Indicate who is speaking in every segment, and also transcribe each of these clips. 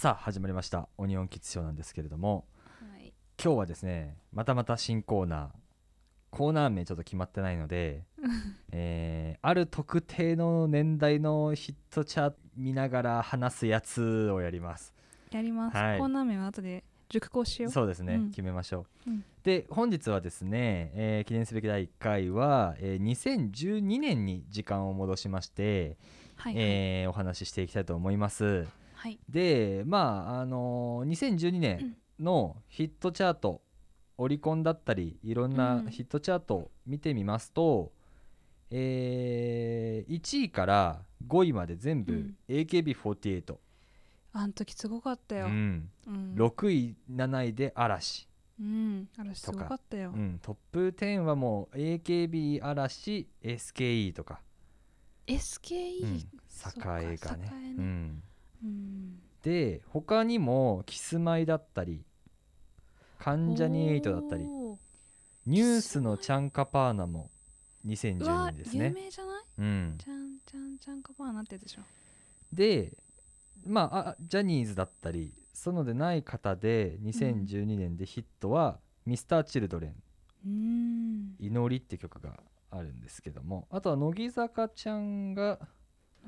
Speaker 1: さあ始まりました。オニオンキッズショーなんですけれども。
Speaker 2: はい。
Speaker 1: 今日はですねまたまた新コーナー。コーナー名ちょっと決まってないので、えーある特定の年代のヒットチャート見ながら話すやつをやります。
Speaker 2: やります。
Speaker 1: はい。
Speaker 2: コーナー名は後で熟考しよう。
Speaker 1: そうですね、
Speaker 2: うん。
Speaker 1: 決めましょう、
Speaker 2: うん。
Speaker 1: で本日はですね、えー記念すべき第1回は、えー2012年に時間を戻しまして、
Speaker 2: はい、はい。
Speaker 1: えーお話ししていきたいと思います
Speaker 2: はい。
Speaker 1: でまああのー2012年のヒットチャート、オリコンだったりいろん
Speaker 2: う
Speaker 1: なんヒットチャートを見てみますと、えー1位から5位まで全部
Speaker 2: うん
Speaker 1: AKB48、
Speaker 2: あん時すごかったよ。
Speaker 1: う
Speaker 2: うん。
Speaker 1: ん、6位7位で嵐、
Speaker 2: うん。嵐すごかったよ
Speaker 1: う。ん、トップ10はもう AKB 嵐 SKE とか、
Speaker 2: SKE、
Speaker 1: うん、栄がね
Speaker 2: 栄ね
Speaker 1: うん、
Speaker 2: うん。
Speaker 1: で他にもキスマイだったり関ジャニエイトだったりニュースのチャンカパーナも
Speaker 2: う
Speaker 1: 2012
Speaker 2: わ有
Speaker 1: 年ですね。
Speaker 2: でしょ。
Speaker 1: でまああジャニーズだったりそのでない方で2012年でヒットは、ミスターチルドレン
Speaker 2: うん。
Speaker 1: 祈りって曲があるんですけどもあとは乃木坂ちゃんが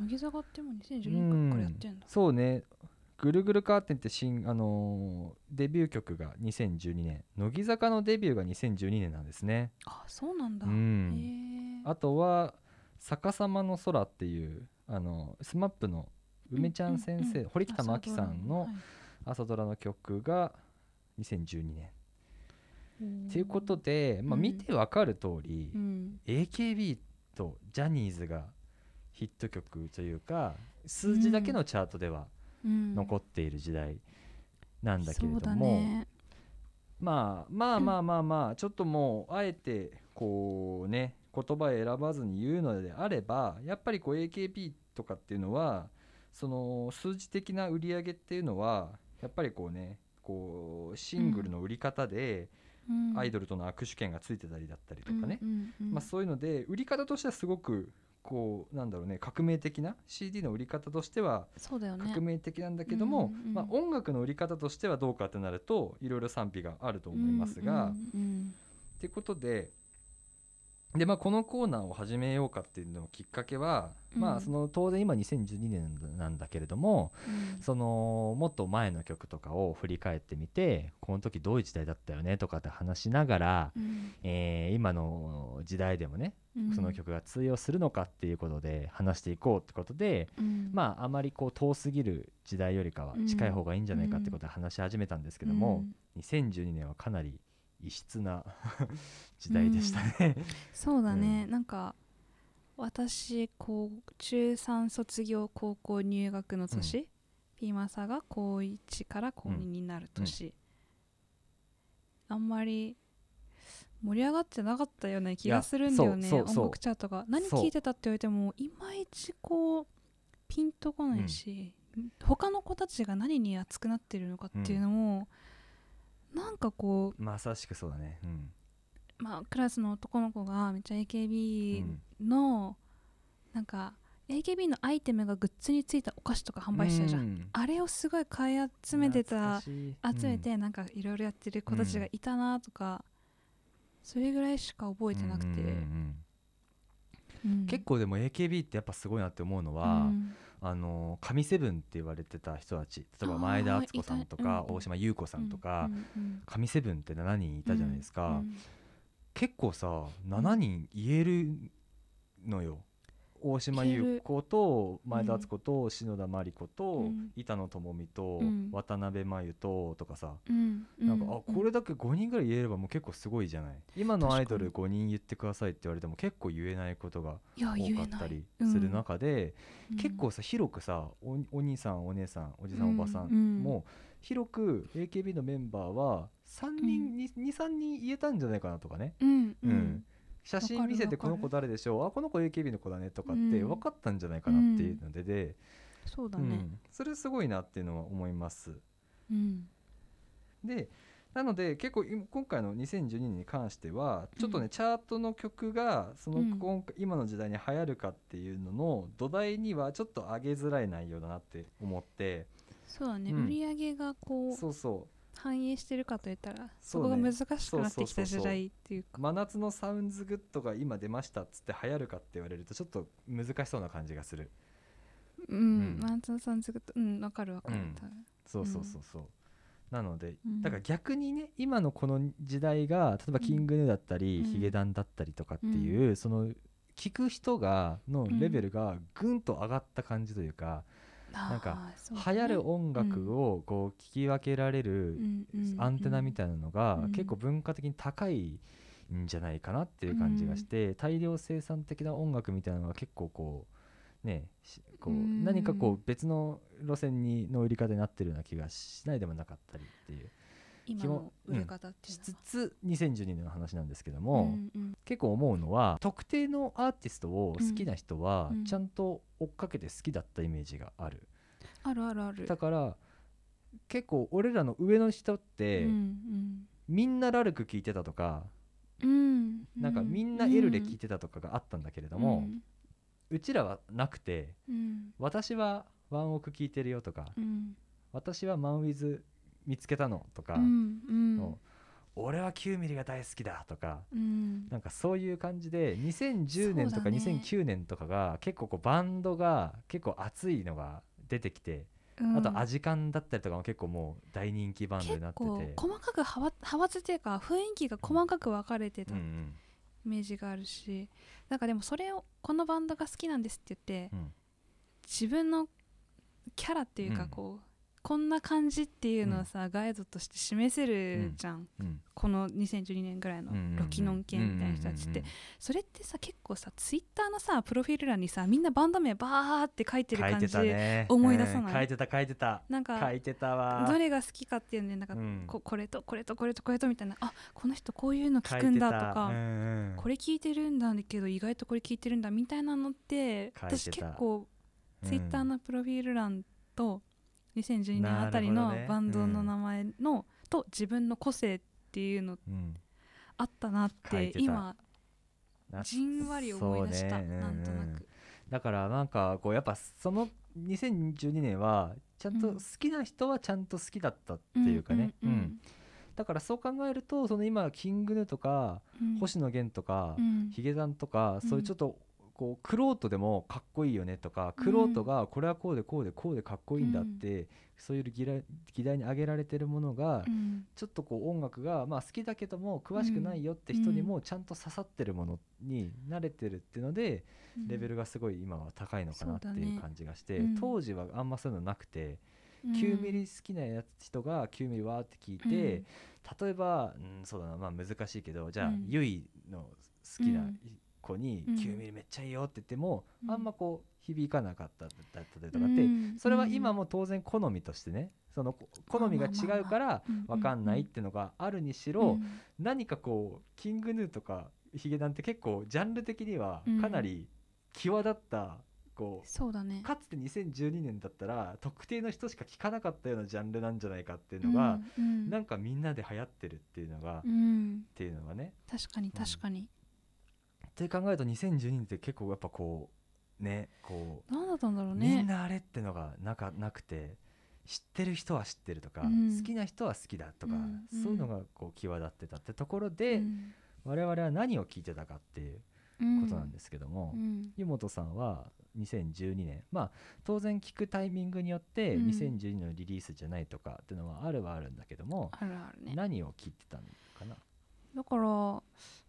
Speaker 2: 乃木坂っても2012
Speaker 1: うん
Speaker 2: 年からやってんだ。
Speaker 1: そうねぐるぐるカーテンって新、あのーデビュー曲が2012年乃木坂のデビューが2012年なんですね。
Speaker 2: あ、そうなんだ。
Speaker 1: う
Speaker 2: へ
Speaker 1: ん
Speaker 2: え。
Speaker 1: あとは「逆さまの空」っていうあのスマップの梅ちゃん先生、
Speaker 2: ううう
Speaker 1: 堀北真希さんの
Speaker 2: はい
Speaker 1: 朝ドラの曲が2012年。
Speaker 2: おー
Speaker 1: ということで、まあ、
Speaker 2: うん
Speaker 1: 見てわかる通り、
Speaker 2: うん
Speaker 1: AKB とジャニーズがヒット曲というか数字だけのチャートでは
Speaker 2: うん、
Speaker 1: 残っている時代なんだけれども、
Speaker 2: ね。
Speaker 1: まあまあまあまあまあちょっともうあえてこうね言葉を選ばずに言うのであればやっぱりこう AKB とかっていうのはその数字的な売り上げっていうのはやっぱりこうねこうシングルの売り方で
Speaker 2: うん。
Speaker 1: アイドルとの握手券がついてたりだったりとかね、まあ、そういうので売り方としてはすごくこうなんだろうね革命的な CD の売り方としては革命的なんだけども、
Speaker 2: うんうん
Speaker 1: まあ、音楽の売り方としてはどうかってなるといろいろ賛否があると思いますが。
Speaker 2: うんうん
Speaker 1: ってことでで、まあ、このコーナーを始めようかっていうののきっかけは、ま
Speaker 2: うん。
Speaker 1: あその当然今2012年なんだけれども
Speaker 2: うん。
Speaker 1: そのもっと前の曲とかを振り返ってみてこの時どういう時代だったよねとかって話しながら、
Speaker 2: うん。
Speaker 1: えー今の時代でもね
Speaker 2: うん。
Speaker 1: その曲が通用するのかっていうことで話していこうってことで、
Speaker 2: うん。
Speaker 1: まああまりこう遠すぎる時代よりかは近い方がいいんじゃないかってことで話し始めたんですけども、2012年はかなり異質な 時代でしたね。
Speaker 2: そうだね、なんか私高中3卒業高校入学の年、ピーマサが高1から高2になる年、あんまり盛り上がってなかったような気がするんだよね。音楽チャートが。何
Speaker 1: そう
Speaker 2: 聞いてたって言われてもいまいちこうピンとこないし、他の子たちが何に熱くなってるのかっていうのも、なんかこう
Speaker 1: まさしくそうだね。うん。
Speaker 2: まあ、クラスの男の子がめっちゃ
Speaker 1: う
Speaker 2: AKB
Speaker 1: ん。
Speaker 2: の、なんか AKB のアイテムがグッズについたお菓子とか販売してたじゃん、
Speaker 1: うん。
Speaker 2: あれをすごい買い集めてた集めてなんかいろいろやってる子たちがいたなとか、それぐらいしか覚えてなくて、
Speaker 1: うんうんうんうん。
Speaker 2: うん。
Speaker 1: 結構でも AKB ってやっぱすごいなって思うの
Speaker 2: う
Speaker 1: は、
Speaker 2: ん
Speaker 1: あの神セブンって言われてた人たち例えば前田敦子さんとか大島優子さんとか神セブンって7人いたじゃないですか、
Speaker 2: うん
Speaker 1: 結構さ7人言えるのよ大島優子と前田敦子と篠田麻里子と
Speaker 2: うん。
Speaker 1: 板野友美と
Speaker 2: うん。
Speaker 1: 渡辺真由ととかさ。
Speaker 2: うん。
Speaker 1: なんか
Speaker 2: う
Speaker 1: あこれだけ5人ぐらい言えればもう結構すごいじゃない？今のアイドル5人言ってくださいって言われても結構言えないことが多かったりする中で
Speaker 2: うん。
Speaker 1: 結構さ広くさおお兄さんお姉さんおじさんおばさ
Speaker 2: うん。ん
Speaker 1: も広く AKB のメンバーは3人23人言えたんじゃないかなとかね。
Speaker 2: うん
Speaker 1: 写真見せてこの子誰でしょう？あこの子 AKB の子だねとかって
Speaker 2: うん。
Speaker 1: 分かったんじゃないかなっていうのでで、う
Speaker 2: そうだね。
Speaker 1: ん、それすごいなっていうのは思います。
Speaker 2: うん。
Speaker 1: でなので結構今今回の2012年に関してはちょっとね、
Speaker 2: うん。
Speaker 1: チャートの曲がその
Speaker 2: うん。
Speaker 1: 今回今の時代に流行るかっていうのの土台にはちょっと上げづらい内容だなって思って。
Speaker 2: そうだね、
Speaker 1: うん。
Speaker 2: 売り上げがこう
Speaker 1: そうそ
Speaker 2: 反映してるかといったらそこが難しくなってきた時代っていうか。
Speaker 1: う真夏のサウンズグッドが今出ましたっつって流行るかって言われるとちょっと難しそうな感じがする。
Speaker 2: うん、
Speaker 1: うん。
Speaker 2: マンツンさんずっとうんわかるわかる、
Speaker 1: うん。そうそうそうそう、なので
Speaker 2: うん。
Speaker 1: だから逆にね今のこの時代が例えばキングヌーだったり、
Speaker 2: うん。
Speaker 1: ヒゲダンだったりとかっていう、その聞く人がのレベルがぐんと上がった感じというか、なんか流行る音楽をこう聞き分けられるアンテナみたいなのが
Speaker 2: うん。
Speaker 1: 結構文化的に高いんじゃないかなっていう感じがして、大量生産的な音楽みたいなのが結構こうねしこう
Speaker 2: うん。
Speaker 1: 何かこう別の路線にの売り方になってるような気がしないでもなかったりっていう
Speaker 2: 今の売れ方ってい
Speaker 1: し
Speaker 2: うのは、
Speaker 1: つつ2012年の話なんですけども、
Speaker 2: うんうん。
Speaker 1: 結構思うのは特定のアーティストを好きな人は
Speaker 2: うん。
Speaker 1: ちゃんと追っかけて好きだったイメージがある、
Speaker 2: あるあるある。
Speaker 1: だから結構俺らの上の人って、
Speaker 2: うん
Speaker 1: みんなラルク聴いてたとか、なんかみんなエルレ聴いてたとかがあったんだけれども、うちらはなくて私はワンオク聴いてるよとか、
Speaker 2: うん。
Speaker 1: 私はマンウィズ見つけたのとか、
Speaker 2: うんうん。
Speaker 1: の俺は9ミリが大好きだとか
Speaker 2: うん。
Speaker 1: なんかそういう感じで2010年とか
Speaker 2: そうだね。
Speaker 1: 2009年とかが結構こうバンドが結構熱いのが出てきて、
Speaker 2: うん。
Speaker 1: あとアジカンだったりとかも結構もう大人気バンドに
Speaker 2: 結
Speaker 1: なってて。
Speaker 2: 構細かく派閥っていうか雰囲気が細かく分かれてたイ
Speaker 1: うんうん。
Speaker 2: メージがあるし、なんかでもそれをこのバンドが好きなんですって言って、
Speaker 1: うん。
Speaker 2: 自分のキャラっていうか
Speaker 1: うん
Speaker 2: こう、こんな感じっていうのをさ、ガイドとして示せるじゃん、
Speaker 1: うん。
Speaker 2: この2012年ぐらいの
Speaker 1: うんうんうん
Speaker 2: ロキノン系みたいな人たちって、
Speaker 1: うんうんうん
Speaker 2: それってさ結構さツイッターのさプロフィール欄にさみんなバンド名バーって書いてる感じ、思い出さない？
Speaker 1: うん。書いてた書いてた。
Speaker 2: なんか
Speaker 1: 書いてたわ。
Speaker 2: どれが好きかっていうねなんか、
Speaker 1: うん。
Speaker 2: ここれとこれとこれとこれとみたいな。あこの人こういうの
Speaker 1: 書
Speaker 2: 聞くんだとか、
Speaker 1: うんうん
Speaker 2: これ聞いてるんだけど意外とこれ聞いてるんだみたいなのって私結構ツイッター
Speaker 1: うん
Speaker 2: のプロフィール欄と2012年あたりのバンドの名前の、と自分の個性っていうの
Speaker 1: うん。
Speaker 2: あったなっ
Speaker 1: て
Speaker 2: 今
Speaker 1: な
Speaker 2: じんわり思い出した、
Speaker 1: ね。
Speaker 2: なんとな
Speaker 1: うん
Speaker 2: く。
Speaker 1: だからなんかこうやっぱその2012年はちゃんと
Speaker 2: うん。
Speaker 1: 好きな人はちゃんと好きだったっていうかね、
Speaker 2: うん
Speaker 1: うんだからそう考えるとその今キングヌーとか、
Speaker 2: うん。
Speaker 1: 星野源とか、
Speaker 2: うん。
Speaker 1: ヒゲダンとか、
Speaker 2: うん
Speaker 1: そういうちょっとこうクロートでもかっこいいよねとかクロートがこれはこうでこうでこうでかっこいいんだって、そういう議題に挙げられてるものが、
Speaker 2: うん。
Speaker 1: ちょっとこう音楽が、まあ、好きだけども詳しくないよって人にもちゃんと刺さってるものに慣れてるっていうので、レベルがすごい今は高いのかなっていう感じがして、
Speaker 2: うん。
Speaker 1: 当時はあんまそういうのなくて、
Speaker 2: うん。
Speaker 1: 9ミリ好きなやつ人が9ミリわーって聞いて、例えば、うん、そうだな、まあ、難しいけどじゃあ、
Speaker 2: うん。
Speaker 1: ゆいの好きな
Speaker 2: うん
Speaker 1: 子に
Speaker 2: うん
Speaker 1: 9ミリめっちゃいいよって言っても、
Speaker 2: うん。
Speaker 1: あんまこう響かなかっただったりとかって、
Speaker 2: うん。
Speaker 1: それは今も当然好みとしてねその好みが違うから
Speaker 2: うん。
Speaker 1: 分かんないっていうのがあるにしろ、何かこうキングヌーとかヒゲダンって結構ジャンル的にはかなり際立った、こ
Speaker 2: そうだね。
Speaker 1: うかつて2012年だったら特定の人しか聞かなかったようなジャンルなんじゃないかっていうのが、
Speaker 2: うん。うん。
Speaker 1: なんかみんなで流行ってるっていうのが、っ
Speaker 2: うん。
Speaker 1: ていうのがね。
Speaker 2: 確かに確かに、
Speaker 1: って考えると2012年って結構やっぱこうねこう
Speaker 2: なんだったんだろう
Speaker 1: みん
Speaker 2: ね
Speaker 1: なあれってのがなかなくて知ってる人は知ってるとか、
Speaker 2: うん。
Speaker 1: 好きな人は好きだとか、
Speaker 2: うんうん。
Speaker 1: そういうのがこう際立ってたってところで、
Speaker 2: うん。
Speaker 1: 我々は何を聞いてたかっていうことなんですけども、
Speaker 2: うん。
Speaker 1: 湯本さんは2012年。まあ当然聞くタイミングによって
Speaker 2: うん。
Speaker 1: 2012年のリリースじゃないとかっていうのはあるはあるんだけども、
Speaker 2: あるあるね。
Speaker 1: 何を聞いてたのかな？
Speaker 2: だから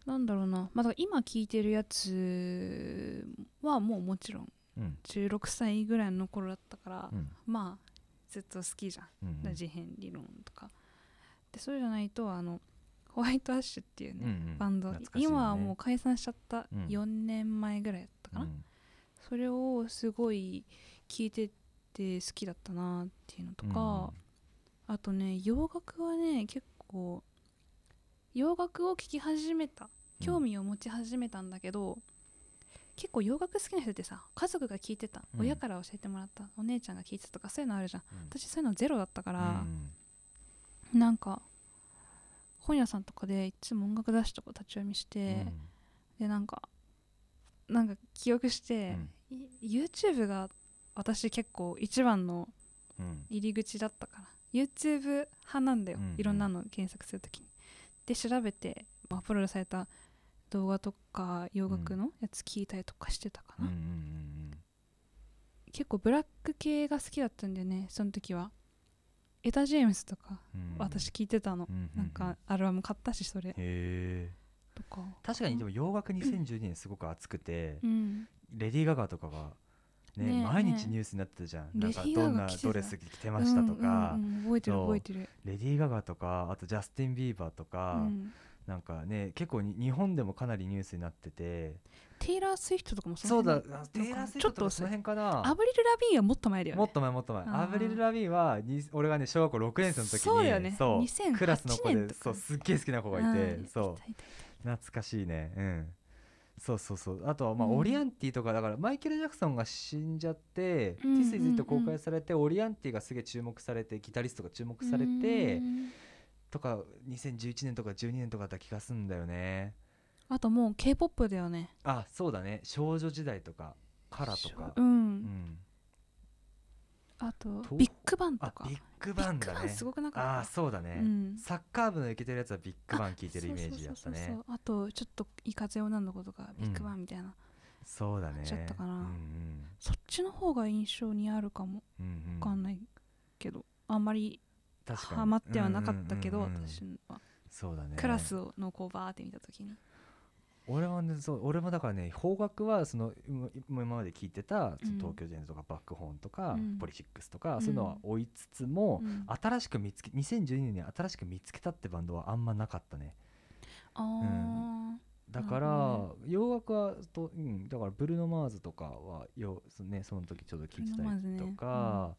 Speaker 2: なんだろうな、まあ、今聞いてるやつはもうもちろん
Speaker 1: うん。
Speaker 2: 16歳ぐらいの頃だったから、
Speaker 1: うん。
Speaker 2: まあずっと好きじゃん、
Speaker 1: うんうん。
Speaker 2: 事変理論とか。でそうじゃないとあのホワイトアッシュっていうね、
Speaker 1: うんうん。
Speaker 2: バンド、
Speaker 1: ね。
Speaker 2: 今はもう解散しちゃった
Speaker 1: うん。
Speaker 2: 4年前ぐらいだったかな、
Speaker 1: うん。
Speaker 2: それをすごい聞いてて好きだったなっていうのとか、あとね洋楽はね結構洋楽を聴き始めた興味を持ち始めたんだけど、結構洋楽好きな人ってさ家族が聴いてた、
Speaker 1: うん。
Speaker 2: 親から教えてもらった。お姉ちゃんが聴いてたとかそういうのあるじゃん。
Speaker 1: うん。
Speaker 2: 私そういうのゼロだったか
Speaker 1: う
Speaker 2: ら、
Speaker 1: ん。
Speaker 2: なんか本屋さんとかでいつも音楽雑誌とか立ち読みして、でなんかなんか記憶して、い YouTube が私結構一番の
Speaker 1: うん。
Speaker 2: 入り口だったから YouTube 派なんだよ、
Speaker 1: うんうん。
Speaker 2: いろんなの検索するときにで調べて、まあ、アップロードされた動画とか洋楽のやつ聞いたりとかしてたかな、
Speaker 1: うんうんうん
Speaker 2: 結構ブラック系が好きだったんだよねその時は。エタ・ジェームスとか
Speaker 1: うん。
Speaker 2: 私聞いてたの、
Speaker 1: うんうんうん。
Speaker 2: なんかアルバム買ったしそれ。とか。
Speaker 1: 確かにでも洋楽2012年すごく熱くて、
Speaker 2: うん。
Speaker 1: レディー・ガガとかが、ね
Speaker 2: ねえ
Speaker 1: 毎日ニュースになってたじゃん、なんかどんなドレス着てましたとか、
Speaker 2: うんうんうん覚えてる覚えてる、
Speaker 1: レディー・ガガとかあとジャスティン・ビーバーとか、
Speaker 2: うん。
Speaker 1: なんかね結構に日本でもかなりニュースになってて。
Speaker 2: テイラー・スウィフトとかもそ
Speaker 1: そうだテイラー・スウィ
Speaker 2: ちょっと
Speaker 1: フトとかその辺かな。
Speaker 2: アブリル・ラビーンはもっと前だよね。
Speaker 1: もっと前もっと前。アブリル・ラビーンはに俺がね小学校6年生の時に
Speaker 2: そうだよね。
Speaker 1: そう
Speaker 2: 2008
Speaker 1: クラスの子でそうすっげえ好きな子がいて、
Speaker 2: うん
Speaker 1: そう。懐かしいね。うんそうそうそう。あとはまあ、
Speaker 2: うん。
Speaker 1: オリアンティとかだからマイケル・ジャクソンが死んじゃって「
Speaker 2: うん
Speaker 1: This is It」公開されて、オリアンティがすげえ注目されてギタリストが注目
Speaker 2: た
Speaker 1: されて
Speaker 2: うん
Speaker 1: とか2011年とか12年とかだった気がすんだよね。
Speaker 2: あともう k p o p だよね。
Speaker 1: あそうだね。少女時代とかカラとか。
Speaker 2: うん、
Speaker 1: うん
Speaker 2: あと
Speaker 1: と
Speaker 2: ビッグバンとか。
Speaker 1: あビッグバンだね。
Speaker 2: すごくなかった。
Speaker 1: あそうだね、
Speaker 2: うん。
Speaker 1: サッカー部のイケてるやつはビッグバン聞いてるイメージだったね。
Speaker 2: あとちょっといかつい女の子とかビッグバンみたいな、
Speaker 1: そうだね。
Speaker 2: ちょっとかな。
Speaker 1: うん
Speaker 2: そっちの方が印象にあるかも。
Speaker 1: うんうんうん。
Speaker 2: わかんないけど、あんまり
Speaker 1: 確かに。
Speaker 2: ハマってはなかったけど、
Speaker 1: うんうんうんうん。
Speaker 2: 私は。
Speaker 1: そうだね。
Speaker 2: クラスのこうバーって見た時に
Speaker 1: 俺はねそう俺もだからね邦楽はその今今まで聞いてた東京ジェンズとかバックホーンとか、
Speaker 2: うん。
Speaker 1: ポリシックスとか、
Speaker 2: うん。
Speaker 1: そういうのは追いつつも、
Speaker 2: うん。
Speaker 1: 新しく見つけ2012年に新しく見つけたってバンドはあんまなかったね。
Speaker 2: あ
Speaker 1: だから、洋楽はと、うん、だからブルーノ・マーズとかはよそ,、ね、その時ちょうど聞いてたりとか、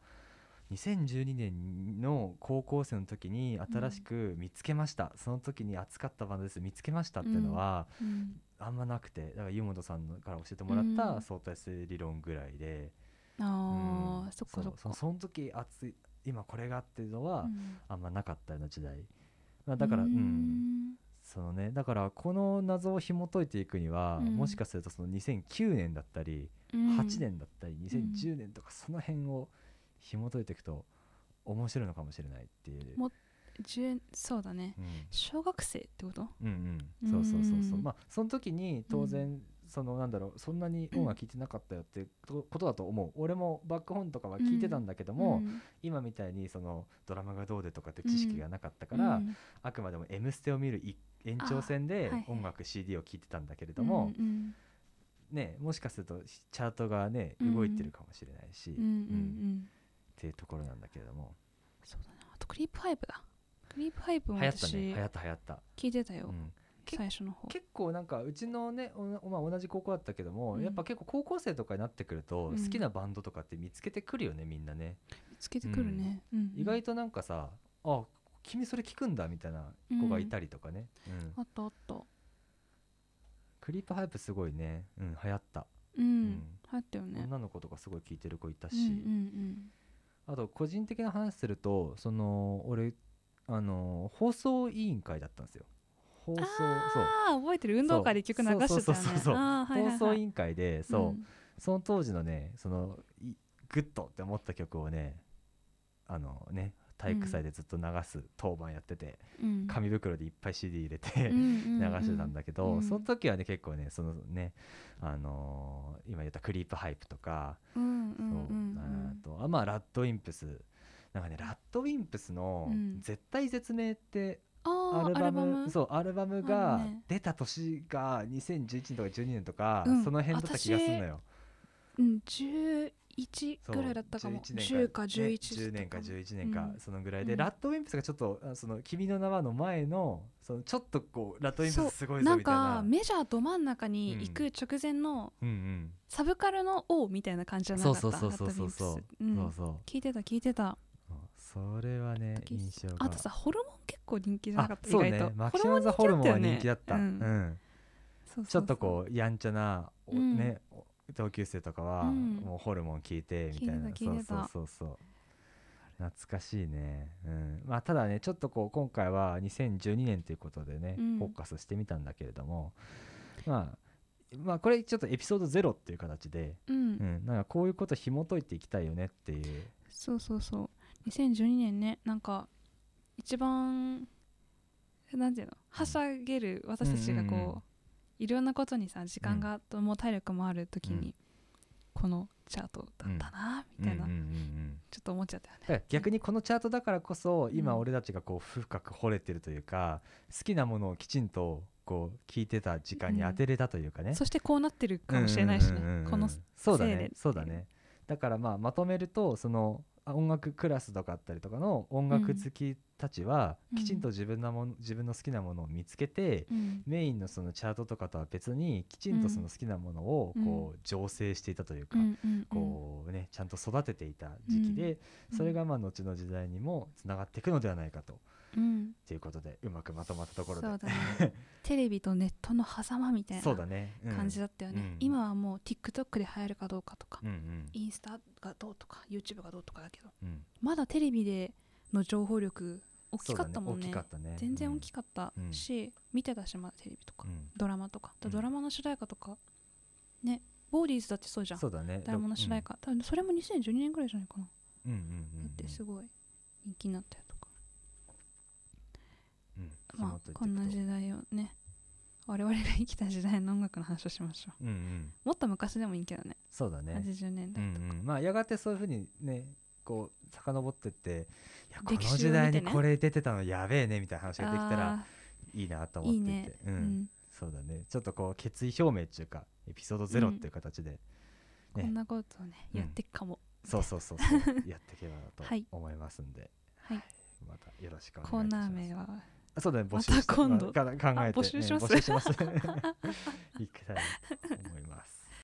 Speaker 1: 2012年の高校生の時に新しく見つけました、その時に熱かったバンドです。見つけましたっていうのは、
Speaker 2: ーうん。
Speaker 1: あんまなくてだから湯本さんのから教えてもらった
Speaker 2: うん。
Speaker 1: 相対性理論ぐらいで、うん。
Speaker 2: そっかそっか。
Speaker 1: うその時熱い今これがっていうのは
Speaker 2: うん。
Speaker 1: あんまなかったような時代、まあ、だから
Speaker 2: う
Speaker 1: うんん。そのねだからこの謎を紐解いていくには、
Speaker 2: うん。
Speaker 1: もしかするとその2009年だったり、
Speaker 2: うん。
Speaker 1: 8年だったり2010年とかその辺を紐解いていくと面白いのかもしれないっていう。
Speaker 2: も10そうだね。
Speaker 1: うん。
Speaker 2: 小学生ってこと？
Speaker 1: うんうん、そうそうそうそう。
Speaker 2: うん。
Speaker 1: まあその時に当然、そのなんだろうそんなに音楽聴いてなかったよってことだと思う。俺もバックホーンとかは聞いてたんだけども、
Speaker 2: ん。
Speaker 1: 今みたいにそのドラマがどうでとかって知識がなかったから、
Speaker 2: うん。
Speaker 1: あくまでも「M ステ」を見るい延長線で音楽 CD を聴いてたんだけれども、ねもしかするとチャートがね
Speaker 2: うん
Speaker 1: 動いてるかもしれないし、
Speaker 2: うん
Speaker 1: っていうところなんだけれども。
Speaker 2: そうだねあとクリープハイプだ。クリープハイプも
Speaker 1: 流行ったね。
Speaker 2: 私
Speaker 1: 流行った流行った、
Speaker 2: 聞いてたよ。
Speaker 1: うん、結
Speaker 2: 最初の方。
Speaker 1: 結構なんかうちのね、おまあ、同じ高校だったけども、
Speaker 2: うん。
Speaker 1: やっぱ結構高校生とかになってくると、
Speaker 2: うん。
Speaker 1: 好きなバンドとかって見つけてくるよねみんなね、
Speaker 2: つけてくるね。うん。うん
Speaker 1: 意外となんかさあ君それ聞くんだみたいな子がいたりとかね、うん。
Speaker 2: あったあった。
Speaker 1: クリープハイプすごいね、うん、流行った、
Speaker 2: うん。
Speaker 1: うん。
Speaker 2: 流行ったよね。
Speaker 1: 女の子とかすごい聞いてる子いたし、
Speaker 2: うんうん
Speaker 1: あと個人的な話するとその俺あの放送委員会だったんですよ。放送
Speaker 2: うん
Speaker 1: そう。
Speaker 2: ああ覚えてる？運動会で曲流してたよね。
Speaker 1: そう。そうそう放送委員会でそう、
Speaker 2: ん。
Speaker 1: その当時のねそのいグッドって思った曲をねあのね体育祭でずっと流す当番やってて、
Speaker 2: うん、
Speaker 1: 紙袋でいっぱい CD 入れて流してたんだけど、
Speaker 2: うんうん、
Speaker 1: その時はね結構ねそのね、あのー、今言ったクリープハイプとか、
Speaker 2: うん
Speaker 1: そうあとまあラッドウィンプス。なんかねラッドウィンプスの「絶対絶命」ってアルバムそうアルバムが出た年が2011年とか12年とか、その辺だった気がするのよ。1
Speaker 2: ぐらいだったかも。10か11、
Speaker 1: 年か11年か、そのぐらい。で、ラッドウィンプスがちょっと「その君の名は」の前のそのちょっとこうラッドウィンプスすごいいな。
Speaker 2: んかメジャーど真ん中に行く直前の、サブカルの王みたいな感じじゃなか
Speaker 1: そうそうそうそうそうそう。
Speaker 2: 聞いてた聞いてた。
Speaker 1: それはね印象
Speaker 2: あとさホルモン結構人気じゃなかった？
Speaker 1: そう
Speaker 2: と。
Speaker 1: マキシマ・ザ・ホルモンは人気だった、
Speaker 2: う
Speaker 1: ん。ちょっとこうやんちゃな、ね同級生とかは、
Speaker 2: うん。
Speaker 1: もうホルモン聞いてみたいな。そうそうそうそう。懐かしいね、うん。まあ、ただねちょっとこう今回は2012年ということでね、
Speaker 2: うん。
Speaker 1: フォーカスしてみたんだけれども、まあ、まあこれちょっとエピソード0っていう形で、
Speaker 2: うん。
Speaker 1: うん、なんかこういうこと紐解いていきたいよねっていう、
Speaker 2: そうそうそう。2012年ねなんか一番なんていうの？はしゃげる私たちがこう,、いろんなことにさ時間がとも体力もある時に、
Speaker 1: うん。
Speaker 2: このチャートだったなみたいな、
Speaker 1: うんうんうんうん。
Speaker 2: ちょっと思っちゃったよね。
Speaker 1: 逆にこのチャートだからこそ今
Speaker 2: うん。
Speaker 1: 俺たちがこう深く掘れてるというか好きなものをきちんとこう聞いてた時間に当てれたというかね、
Speaker 2: そしてこうなってるかもしれないしね、
Speaker 1: うんうんうんうん
Speaker 2: この
Speaker 1: そうだねそうだね。だからまあまとめるとそのあ音楽クラスとかあったりとかの音楽好きたちは
Speaker 2: うん。
Speaker 1: きちんと自分のもの自分の好きなものを見つけて、
Speaker 2: うん。
Speaker 1: メインのそのチャートとかとは別にきちんとその好きなものをこう醸成していたというか、こうねちゃんと育てていた時期で、
Speaker 2: うん。
Speaker 1: それがまあ後の時代にもつながっていくのではないかと。
Speaker 2: うん。
Speaker 1: ということでうまくまとまったところで。
Speaker 2: そうだね。テレビとネットの狭間みたいな感じだったよね、
Speaker 1: うん。
Speaker 2: 今はもう TikTok で流行るかどうかとか、
Speaker 1: うんうん。
Speaker 2: インスタがどうとか YouTube がどうとかだけど
Speaker 1: うん。
Speaker 2: まだテレビでの情報力大きかったもんね。
Speaker 1: ね。
Speaker 2: 全然大きかった
Speaker 1: うん。
Speaker 2: し、見てたしまだテレビとか、
Speaker 1: うん。
Speaker 2: ドラマとか。
Speaker 1: うん。
Speaker 2: ドラマの主題歌とかねボーディーズだってそうじゃん。
Speaker 1: そうだね。
Speaker 2: ドラマの主題歌、多分それも2012年ぐらいじゃないかな、
Speaker 1: うんうんうんうん。
Speaker 2: だってすごい人気になったよまあこんな時代をね我々が生きた時代の音楽の話をしましょう。
Speaker 1: うんうん。
Speaker 2: もっと昔でもいいけどね。
Speaker 1: そうだね。
Speaker 2: 80年
Speaker 1: うん
Speaker 2: 代とか、
Speaker 1: うんまあやがてそういうふうにねこう遡ってっていやこの時代にこれ出てたのやべえねみたいな話ができたら
Speaker 2: あ
Speaker 1: いいなと
Speaker 2: ー
Speaker 1: 思ってて。
Speaker 2: いいね、
Speaker 1: う
Speaker 2: うん。ん
Speaker 1: そうだね。ちょっとこう決意表明っていうかエピソードゼロっていう形で、ね。
Speaker 2: こんなことをね
Speaker 1: うん
Speaker 2: やっていくかも、
Speaker 1: そうそうそうそう。やっていけばと思いますんで、
Speaker 2: はい。
Speaker 1: またよろしくお願いします。
Speaker 2: コーナー名は
Speaker 1: あそうだね募
Speaker 2: ま
Speaker 1: 集し
Speaker 2: 今度。
Speaker 1: まあか考えて、
Speaker 2: あ募集します。
Speaker 1: ね募集します。いきたいと思います